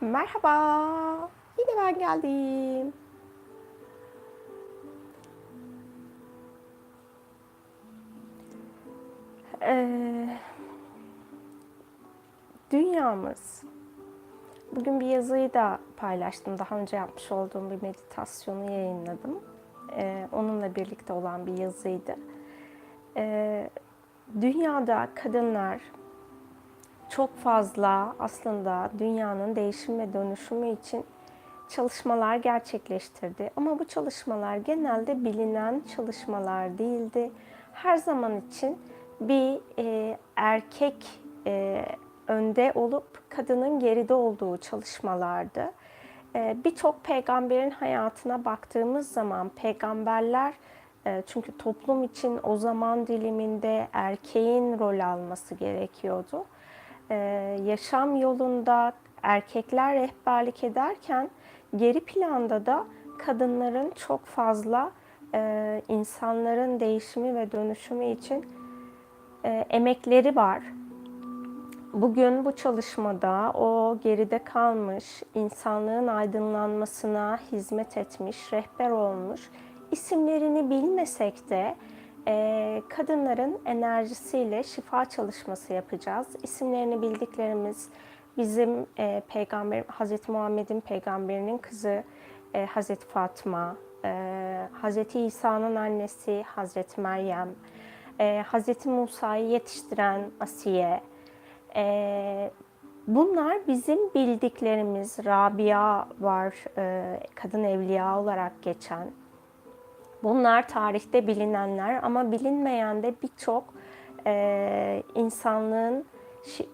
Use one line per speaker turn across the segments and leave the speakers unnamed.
Merhaba. Yine ben geldim. Ee, dünyamız. Bugün bir yazıyı da paylaştım. Daha önce yapmış olduğum bir meditasyonu yayınladım. Ee, onunla birlikte olan bir yazıydı. Ee, dünyada kadınlar çok fazla aslında dünyanın değişim ve dönüşümü için çalışmalar gerçekleştirdi. Ama bu çalışmalar genelde bilinen çalışmalar değildi. Her zaman için bir e, erkek e, önde olup kadının geride olduğu çalışmalardı. E, Birçok peygamberin hayatına baktığımız zaman peygamberler e, çünkü toplum için o zaman diliminde erkeğin rol alması gerekiyordu. E, yaşam yolunda erkekler rehberlik ederken geri planda da kadınların çok fazla e, insanların değişimi ve dönüşümü için e, emekleri var. Bugün bu çalışmada o geride kalmış, insanlığın aydınlanmasına hizmet etmiş, rehber olmuş, isimlerini bilmesek de e, kadınların enerjisiyle şifa çalışması yapacağız. İsimlerini bildiklerimiz bizim e, peygamber Hazreti Muhammed'in peygamberinin kızı e, Hazreti Fatma, e, Hazreti İsa'nın annesi Hazreti Meryem, e, Hazreti Musa'yı yetiştiren Asiye. E, bunlar bizim bildiklerimiz. Rabia var, e, kadın evliya olarak geçen. Bunlar tarihte bilinenler ama bilinmeyen de birçok e, insanlığın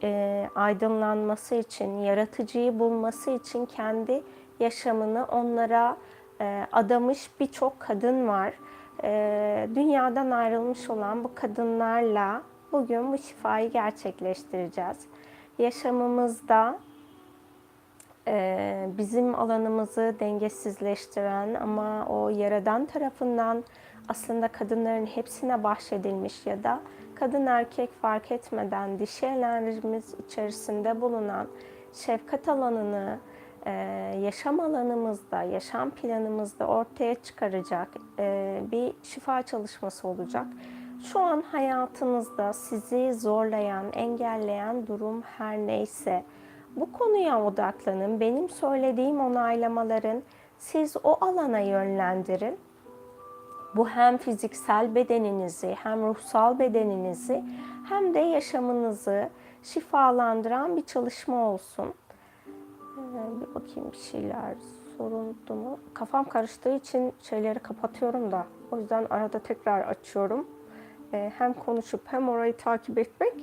e, aydınlanması için, yaratıcıyı bulması için kendi yaşamını onlara e, adamış birçok kadın var. E, dünyadan ayrılmış olan bu kadınlarla bugün bu şifayı gerçekleştireceğiz. Yaşamımızda bizim alanımızı dengesizleştiren ama o yaradan tarafından aslında kadınların hepsine bahşedilmiş ya da kadın erkek fark etmeden dişi enerjimiz içerisinde bulunan şefkat alanını yaşam alanımızda, yaşam planımızda ortaya çıkaracak bir şifa çalışması olacak. Şu an hayatınızda sizi zorlayan, engelleyen durum her neyse bu konuya odaklanın. Benim söylediğim onaylamaların siz o alana yönlendirin. Bu hem fiziksel bedeninizi, hem ruhsal bedeninizi, hem de yaşamınızı şifalandıran bir çalışma olsun. Ee, bir bakayım bir şeyler soruldu mu? Kafam karıştığı için şeyleri kapatıyorum da. O yüzden arada tekrar açıyorum. Ee, hem konuşup hem orayı takip etmek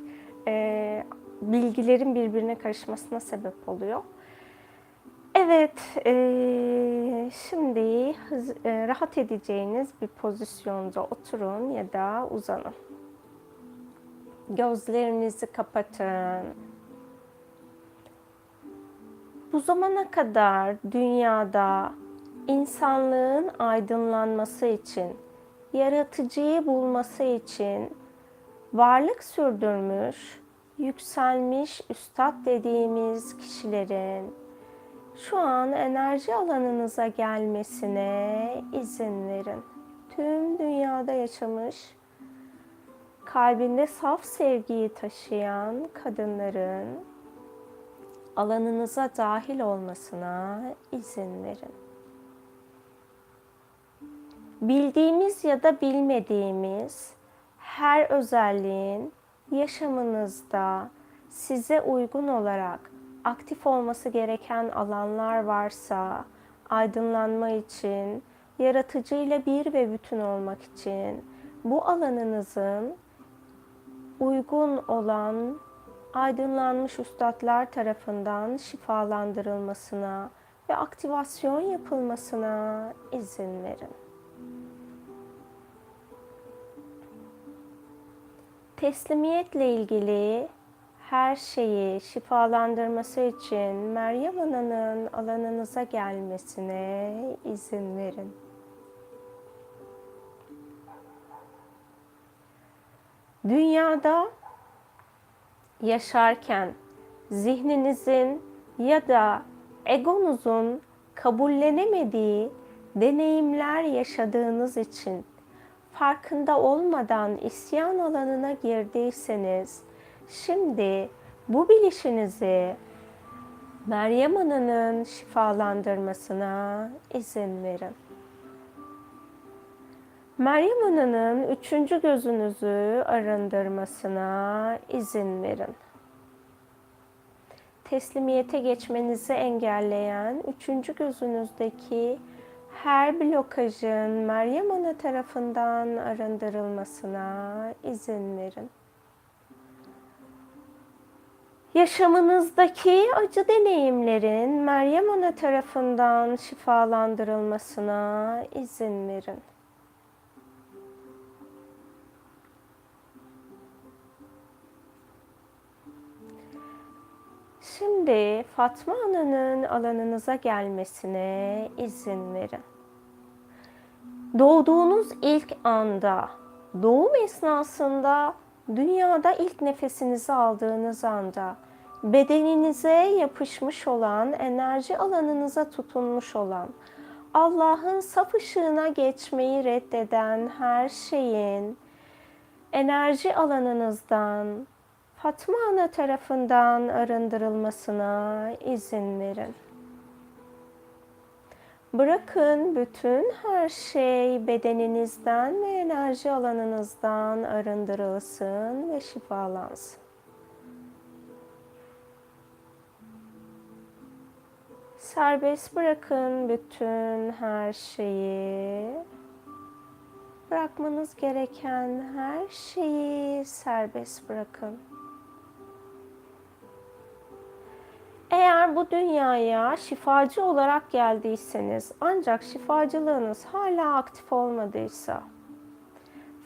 e, bilgilerin birbirine karışmasına sebep oluyor. Evet, e, şimdi hız, e, rahat edeceğiniz bir pozisyonda oturun ya da uzanın. Gözlerinizi kapatın. Bu zamana kadar dünyada insanlığın aydınlanması için, yaratıcıyı bulması için varlık sürdürmüş, yükselmiş üstad dediğimiz kişilerin şu an enerji alanınıza gelmesine izin verin. Tüm dünyada yaşamış, kalbinde saf sevgiyi taşıyan kadınların alanınıza dahil olmasına izin verin. Bildiğimiz ya da bilmediğimiz her özelliğin yaşamınızda size uygun olarak aktif olması gereken alanlar varsa aydınlanma için, yaratıcıyla bir ve bütün olmak için bu alanınızın uygun olan aydınlanmış üstadlar tarafından şifalandırılmasına ve aktivasyon yapılmasına izin verin. Teslimiyetle ilgili her şeyi şifalandırması için Meryem Ana'nın alanınıza gelmesine izin verin. Dünyada yaşarken zihninizin ya da egonuzun kabullenemediği deneyimler yaşadığınız için farkında olmadan isyan alanına girdiyseniz şimdi bu bilişinizi Meryem Ana'nın şifalandırmasına izin verin. Meryem Ana'nın üçüncü gözünüzü arındırmasına izin verin. Teslimiyete geçmenizi engelleyen üçüncü gözünüzdeki her blokajın Meryem Ana tarafından arındırılmasına izin verin. Yaşamınızdaki acı deneyimlerin Meryem Ana tarafından şifalandırılmasına izin verin. Şimdi Fatma Ana'nın alanınıza gelmesine izin verin. Doğduğunuz ilk anda, doğum esnasında dünyada ilk nefesinizi aldığınız anda bedeninize yapışmış olan, enerji alanınıza tutunmuş olan, Allah'ın saf ışığına geçmeyi reddeden her şeyin enerji alanınızdan Fatma Ana tarafından arındırılmasına izin verin. Bırakın bütün her şey bedeninizden ve enerji alanınızdan arındırılsın ve şifalansın. Serbest bırakın bütün her şeyi. Bırakmanız gereken her şeyi serbest bırakın. Eğer bu dünyaya şifacı olarak geldiyseniz ancak şifacılığınız hala aktif olmadıysa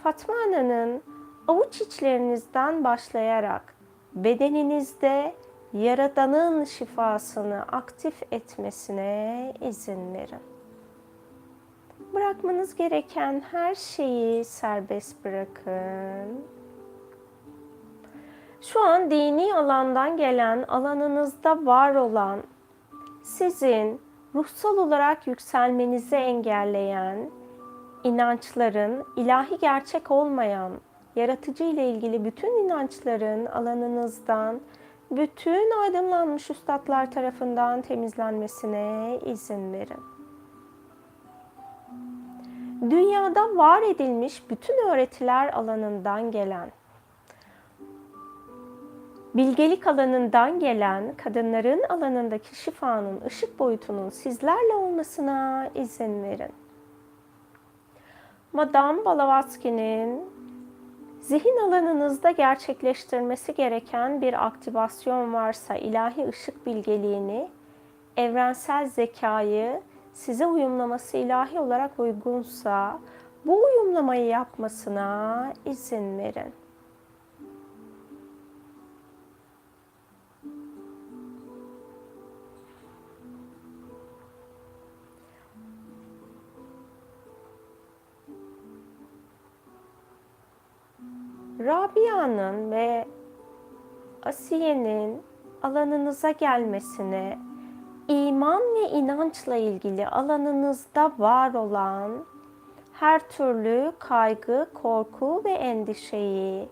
Fatma Ana'nın avuç içlerinizden başlayarak bedeninizde Yaradan'ın şifasını aktif etmesine izin verin. Bırakmanız gereken her şeyi serbest bırakın. Şu an dini alandan gelen, alanınızda var olan, sizin ruhsal olarak yükselmenizi engelleyen inançların, ilahi gerçek olmayan, yaratıcı ile ilgili bütün inançların alanınızdan bütün aydınlanmış üstadlar tarafından temizlenmesine izin verin. Dünyada var edilmiş bütün öğretiler alanından gelen, bilgelik alanından gelen kadınların alanındaki şifanın ışık boyutunun sizlerle olmasına izin verin. Madame Blavatsky'nin zihin alanınızda gerçekleştirmesi gereken bir aktivasyon varsa ilahi ışık bilgeliğini, evrensel zekayı size uyumlaması ilahi olarak uygunsa bu uyumlamayı yapmasına izin verin. Rabia'nın ve Asiye'nin alanınıza gelmesine, iman ve inançla ilgili alanınızda var olan her türlü kaygı, korku ve endişeyi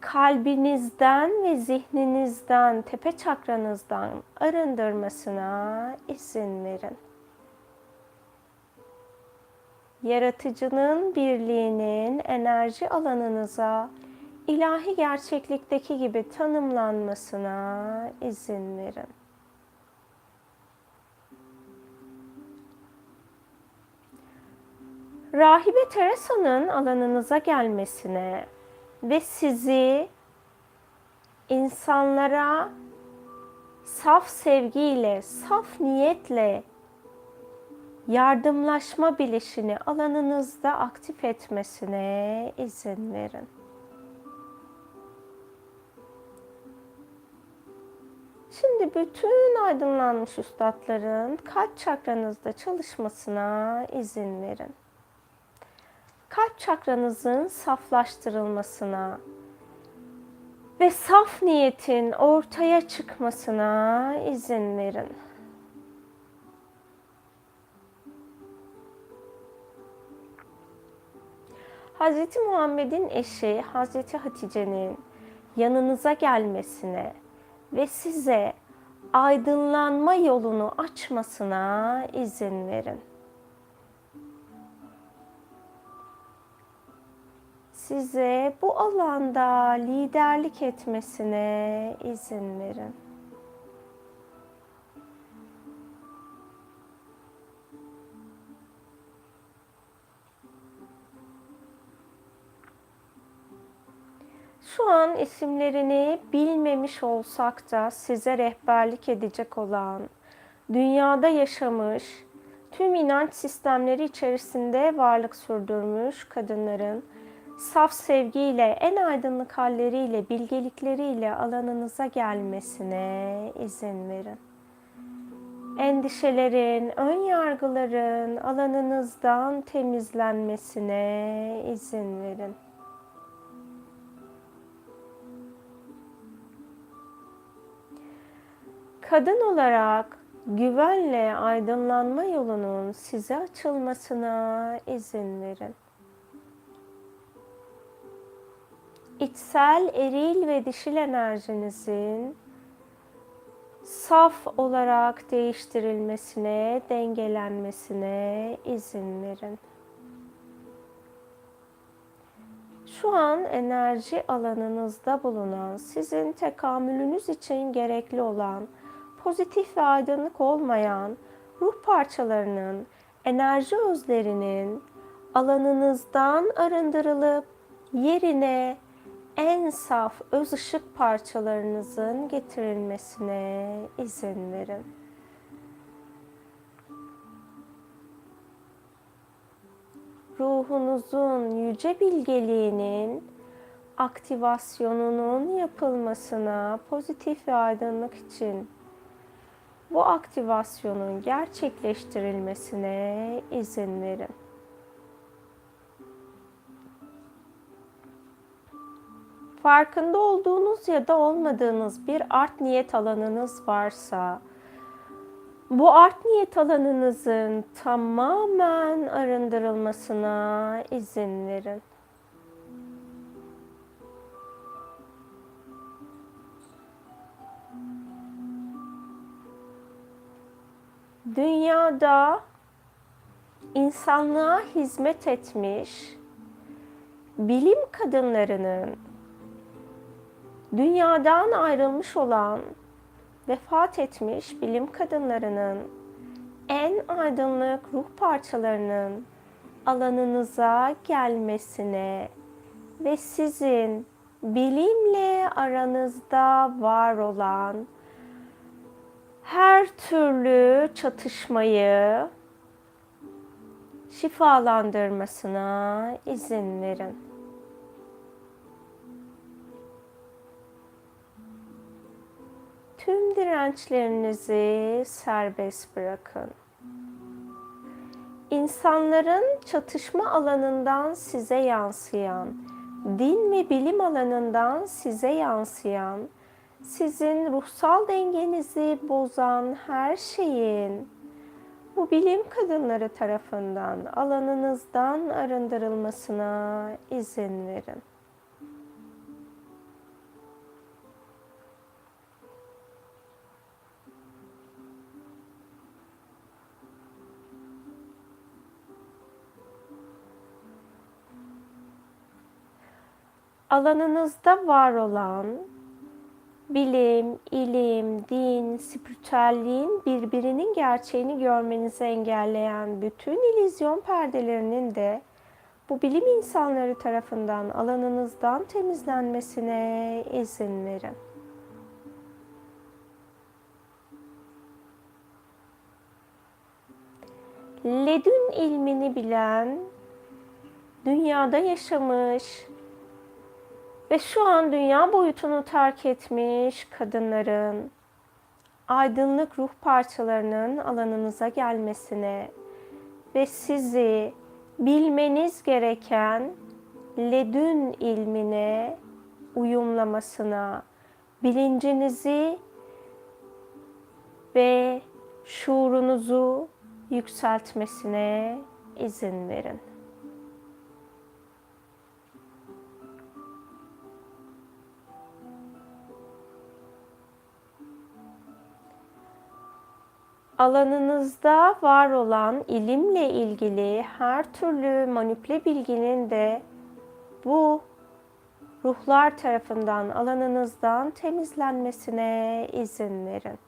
kalbinizden ve zihninizden, tepe çakranızdan arındırmasına izin verin. Yaratıcının birliğinin enerji alanınıza ilahi gerçeklikteki gibi tanımlanmasına izin verin. Rahibe Teresa'nın alanınıza gelmesine ve sizi insanlara saf sevgiyle, saf niyetle yardımlaşma bilişini alanınızda aktif etmesine izin verin. Şimdi bütün aydınlanmış üstadların kalp çakranızda çalışmasına izin verin. Kalp çakranızın saflaştırılmasına ve saf niyetin ortaya çıkmasına izin verin. Hz. Muhammed'in eşi Hz. Hatice'nin yanınıza gelmesine ve size aydınlanma yolunu açmasına izin verin. Size bu alanda liderlik etmesine izin verin. An isimlerini bilmemiş olsak da size rehberlik edecek olan, dünyada yaşamış, tüm inanç sistemleri içerisinde varlık sürdürmüş kadınların saf sevgiyle, en aydınlık halleriyle, bilgelikleriyle alanınıza gelmesine izin verin. Endişelerin, ön yargıların alanınızdan temizlenmesine izin verin. Kadın olarak güvenle aydınlanma yolunun size açılmasına izin verin. İçsel eril ve dişil enerjinizin saf olarak değiştirilmesine, dengelenmesine izin verin. Şu an enerji alanınızda bulunan, sizin tekamülünüz için gerekli olan pozitif ve aydınlık olmayan ruh parçalarının, enerji özlerinin alanınızdan arındırılıp yerine en saf öz ışık parçalarınızın getirilmesine izin verin. Ruhunuzun yüce bilgeliğinin aktivasyonunun yapılmasına pozitif ve aydınlık için bu aktivasyonun gerçekleştirilmesine izin verin. Farkında olduğunuz ya da olmadığınız bir art niyet alanınız varsa bu art niyet alanınızın tamamen arındırılmasına izin verin. Dünyada insanlığa hizmet etmiş bilim kadınlarının dünyadan ayrılmış olan vefat etmiş bilim kadınlarının en aydınlık ruh parçalarının alanınıza gelmesine ve sizin bilimle aranızda var olan her türlü çatışmayı şifalandırmasına izin verin. Tüm dirençlerinizi serbest bırakın. İnsanların çatışma alanından size yansıyan, din ve bilim alanından size yansıyan sizin ruhsal dengenizi bozan her şeyin bu bilim kadınları tarafından alanınızdan arındırılmasına izin verin. Alanınızda var olan bilim, ilim, din, spiritüelliğin birbirinin gerçeğini görmenizi engelleyen bütün illüzyon perdelerinin de bu bilim insanları tarafından alanınızdan temizlenmesine izin verin. Ledün ilmini bilen, dünyada yaşamış, ve şu an dünya boyutunu terk etmiş kadınların aydınlık ruh parçalarının alanınıza gelmesine ve sizi bilmeniz gereken ledün ilmine uyumlamasına, bilincinizi ve şuurunuzu yükseltmesine izin verin. Alanınızda var olan ilimle ilgili her türlü manipüle bilginin de bu ruhlar tarafından alanınızdan temizlenmesine izin verin.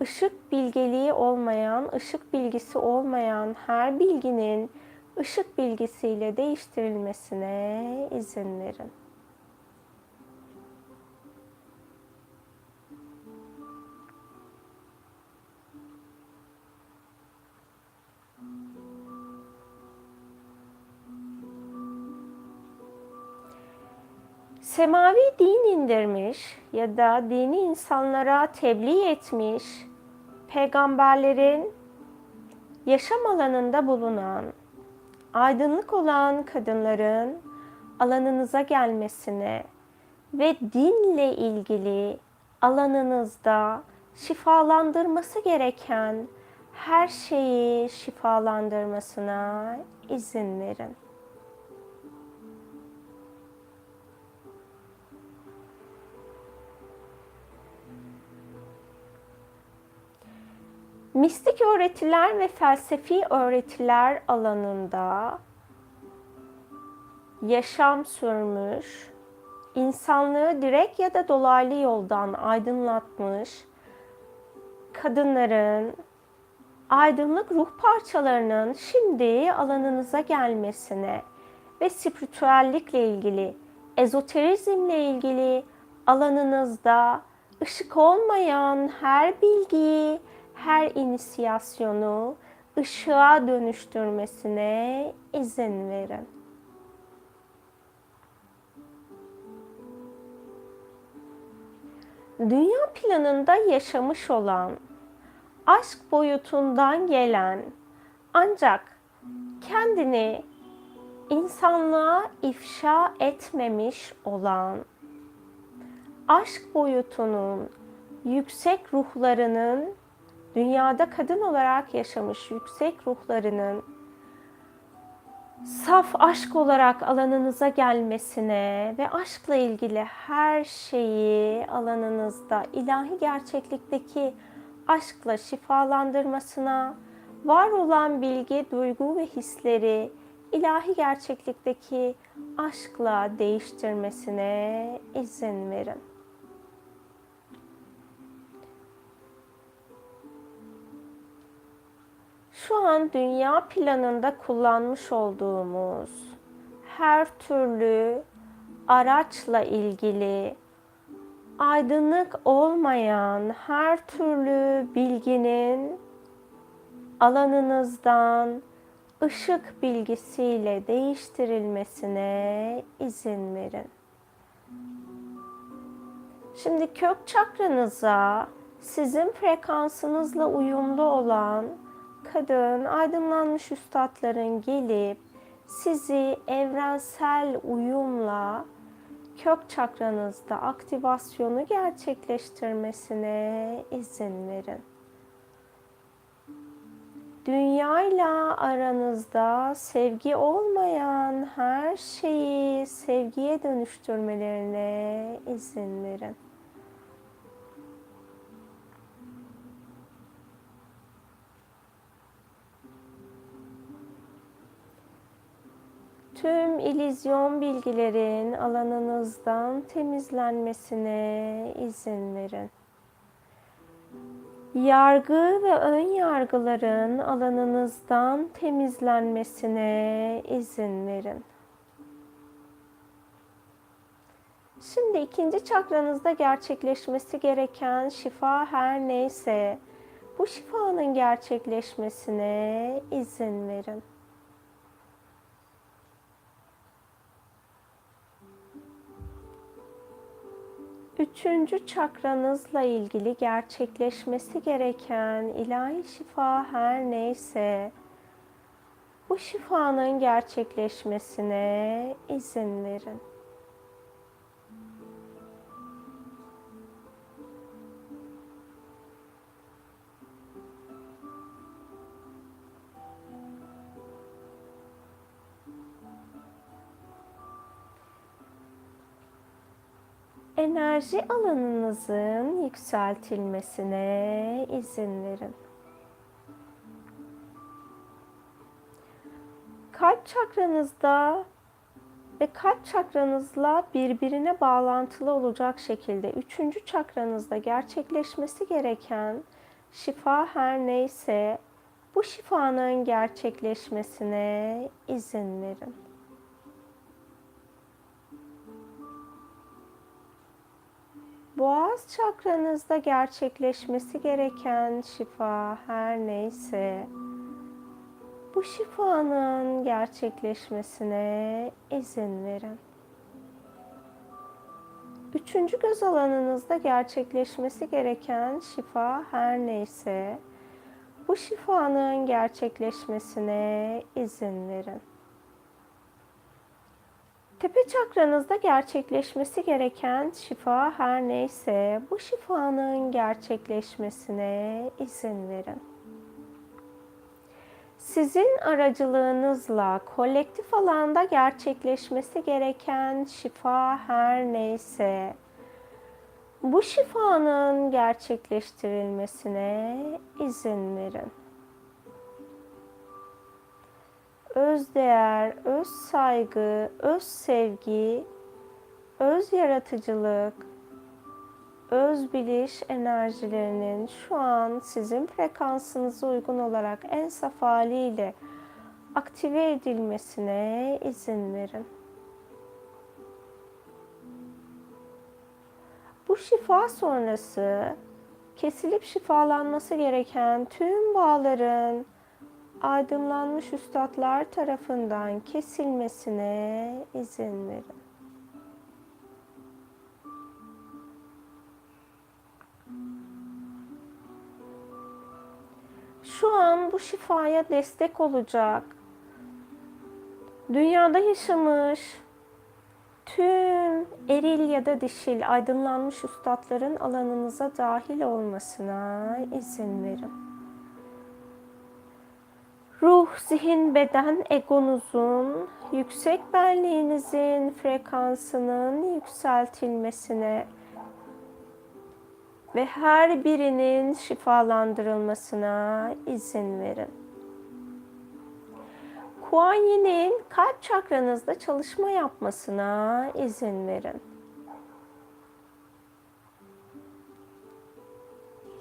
Işık bilgeliği olmayan, ışık bilgisi olmayan her bilginin ışık bilgisiyle değiştirilmesine izin verin. Semavi din indirmiş ya da dini insanlara tebliğ etmiş peygamberlerin yaşam alanında bulunan aydınlık olan kadınların alanınıza gelmesine ve dinle ilgili alanınızda şifalandırması gereken her şeyi şifalandırmasına izin verin. Mistik öğretiler ve felsefi öğretiler alanında yaşam sürmüş, insanlığı direkt ya da dolaylı yoldan aydınlatmış kadınların aydınlık ruh parçalarının şimdi alanınıza gelmesine ve spiritüellikle ilgili, ezoterizmle ilgili alanınızda ışık olmayan her bilgiyi her inisiyasyonu ışığa dönüştürmesine izin verin. Dünya planında yaşamış olan, aşk boyutundan gelen ancak kendini insanlığa ifşa etmemiş olan aşk boyutunun yüksek ruhlarının dünyada kadın olarak yaşamış yüksek ruhlarının saf aşk olarak alanınıza gelmesine ve aşkla ilgili her şeyi alanınızda ilahi gerçeklikteki aşkla şifalandırmasına, var olan bilgi, duygu ve hisleri ilahi gerçeklikteki aşkla değiştirmesine izin verin. Şu an dünya planında kullanmış olduğumuz her türlü araçla ilgili aydınlık olmayan her türlü bilginin alanınızdan ışık bilgisiyle değiştirilmesine izin verin. Şimdi kök çakranıza sizin frekansınızla uyumlu olan kadın aydınlanmış üstadların gelip sizi evrensel uyumla kök çakranızda aktivasyonu gerçekleştirmesine izin verin. Dünya ile aranızda sevgi olmayan her şeyi sevgiye dönüştürmelerine izin verin. Tüm ilizyon bilgilerin alanınızdan temizlenmesine izin verin. Yargı ve ön yargıların alanınızdan temizlenmesine izin verin. Şimdi ikinci çakranızda gerçekleşmesi gereken şifa her neyse bu şifanın gerçekleşmesine izin verin. Üçüncü çakranızla ilgili gerçekleşmesi gereken ilahi şifa her neyse bu şifanın gerçekleşmesine izin verin. Enerji alanınızın yükseltilmesine izin verin. Kalp çakranızda ve kalp çakranızla birbirine bağlantılı olacak şekilde üçüncü çakranızda gerçekleşmesi gereken şifa her neyse bu şifanın gerçekleşmesine izin verin. Boğaz çakranızda gerçekleşmesi gereken şifa her neyse bu şifanın gerçekleşmesine izin verin. Üçüncü göz alanınızda gerçekleşmesi gereken şifa her neyse bu şifanın gerçekleşmesine izin verin. Tepe çakranızda gerçekleşmesi gereken şifa her neyse bu şifanın gerçekleşmesine izin verin. Sizin aracılığınızla kolektif alanda gerçekleşmesi gereken şifa her neyse bu şifanın gerçekleştirilmesine izin verin. Öz değer, öz saygı, öz sevgi, öz yaratıcılık, öz biliş enerjilerinin şu an sizin frekansınıza uygun olarak en saf haliyle aktive edilmesine izin verin. Bu şifa sonrası kesilip şifalanması gereken tüm bağların aydınlanmış üstadlar tarafından kesilmesine izin verin. Şu an bu şifaya destek olacak. Dünyada yaşamış tüm eril ya da dişil aydınlanmış üstadların alanınıza dahil olmasına izin verin. Ruh, zihin, beden, egonuzun, yüksek benliğinizin frekansının yükseltilmesine ve her birinin şifalandırılmasına izin verin. Kuan Yin'in kalp çakranızda çalışma yapmasına izin verin.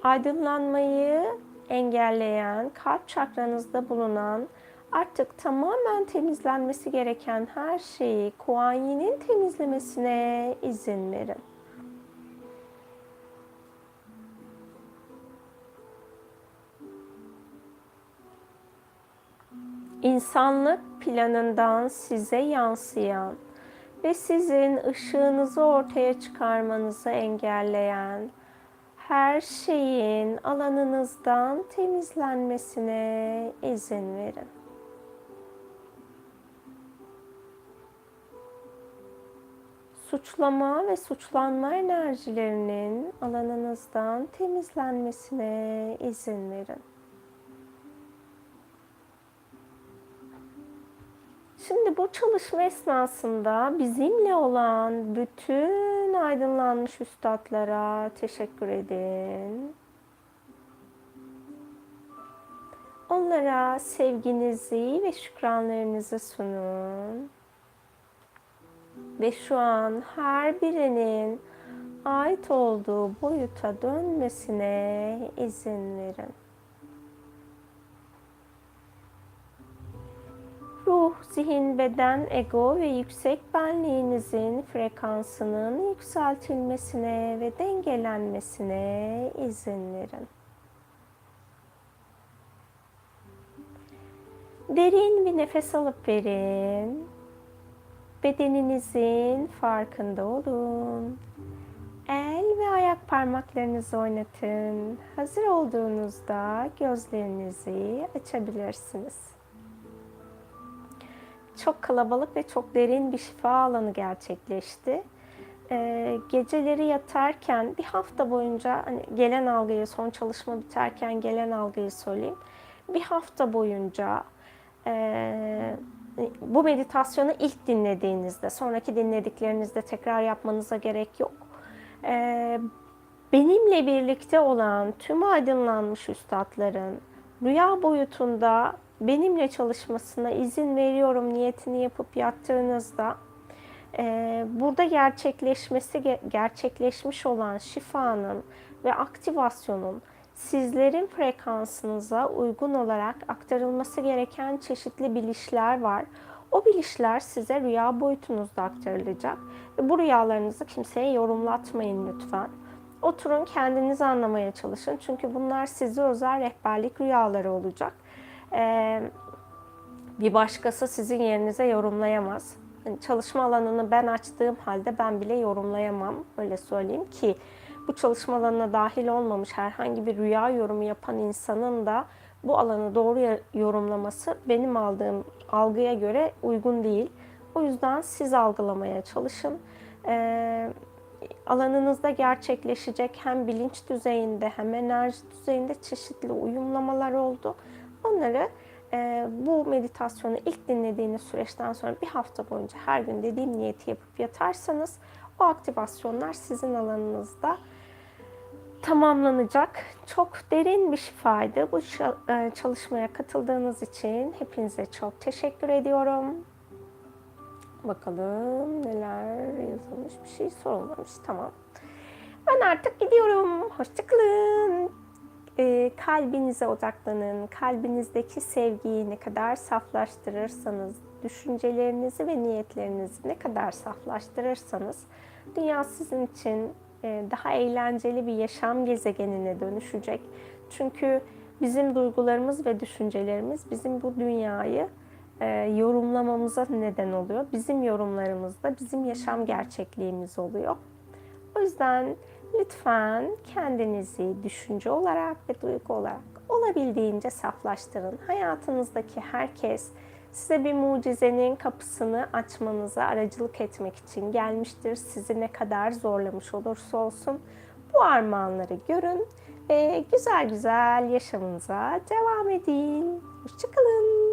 Aydınlanmayı engelleyen, kalp çakranızda bulunan artık tamamen temizlenmesi gereken her şeyi Kuan Yin'in temizlemesine izin verin. insanlık planından size yansıyan ve sizin ışığınızı ortaya çıkarmanızı engelleyen her şeyin alanınızdan temizlenmesine izin verin. Suçlama ve suçlanma enerjilerinin alanınızdan temizlenmesine izin verin. Şimdi bu çalışma esnasında bizimle olan bütün aydınlanmış üstadlara teşekkür edin. Onlara sevginizi ve şükranlarınızı sunun. Ve şu an her birinin ait olduğu boyuta dönmesine izin verin. Ruh, zihin, beden, ego ve yüksek benliğinizin frekansının yükseltilmesine ve dengelenmesine izin verin. Derin bir nefes alıp verin. Bedeninizin farkında olun. El ve ayak parmaklarınızı oynatın. Hazır olduğunuzda gözlerinizi açabilirsiniz çok kalabalık ve çok derin bir şifa alanı gerçekleşti. Ee, geceleri yatarken bir hafta boyunca hani gelen algıyı son çalışma biterken gelen algıyı söyleyeyim. Bir hafta boyunca e, bu meditasyonu ilk dinlediğinizde, sonraki dinlediklerinizde tekrar yapmanıza gerek yok. Ee, benimle birlikte olan tüm aydınlanmış üstadların rüya boyutunda benimle çalışmasına izin veriyorum niyetini yapıp yattığınızda e, burada gerçekleşmesi ge- gerçekleşmiş olan şifanın ve aktivasyonun sizlerin frekansınıza uygun olarak aktarılması gereken çeşitli bilişler var. O bilişler size rüya boyutunuzda aktarılacak ve bu rüyalarınızı kimseye yorumlatmayın lütfen. Oturun kendiniz anlamaya çalışın çünkü bunlar size özel rehberlik rüyaları olacak. Bir başkası sizin yerinize yorumlayamaz. Hani çalışma alanını ben açtığım halde ben bile yorumlayamam. Öyle söyleyeyim ki bu çalışma alanına dahil olmamış herhangi bir rüya yorumu yapan insanın da bu alanı doğru yorumlaması benim aldığım algıya göre uygun değil. O yüzden siz algılamaya çalışın. Ee, alanınızda gerçekleşecek hem bilinç düzeyinde hem enerji düzeyinde çeşitli uyumlamalar oldu. Onları e, bu meditasyonu ilk dinlediğiniz süreçten sonra bir hafta boyunca her gün dediğim niyeti yapıp yatarsanız o aktivasyonlar sizin alanınızda tamamlanacak. Çok derin bir şifaydı. Bu e, çalışmaya katıldığınız için hepinize çok teşekkür ediyorum. Bakalım neler yazılmış. Bir şey sorulmamış. Tamam. Ben artık gidiyorum. Hoşçakalın. Ee, kalbinize odaklanın. Kalbinizdeki sevgiyi ne kadar saflaştırırsanız, düşüncelerinizi ve niyetlerinizi ne kadar saflaştırırsanız, dünya sizin için e, daha eğlenceli bir yaşam gezegenine dönüşecek. Çünkü bizim duygularımız ve düşüncelerimiz bizim bu dünyayı e, yorumlamamıza neden oluyor. Bizim yorumlarımız da bizim yaşam gerçekliğimiz oluyor. O yüzden lütfen kendinizi düşünce olarak ve duygu olarak olabildiğince saflaştırın. Hayatınızdaki herkes size bir mucizenin kapısını açmanıza aracılık etmek için gelmiştir. Sizi ne kadar zorlamış olursa olsun bu armağanları görün ve güzel güzel yaşamınıza devam edin. Hoşçakalın.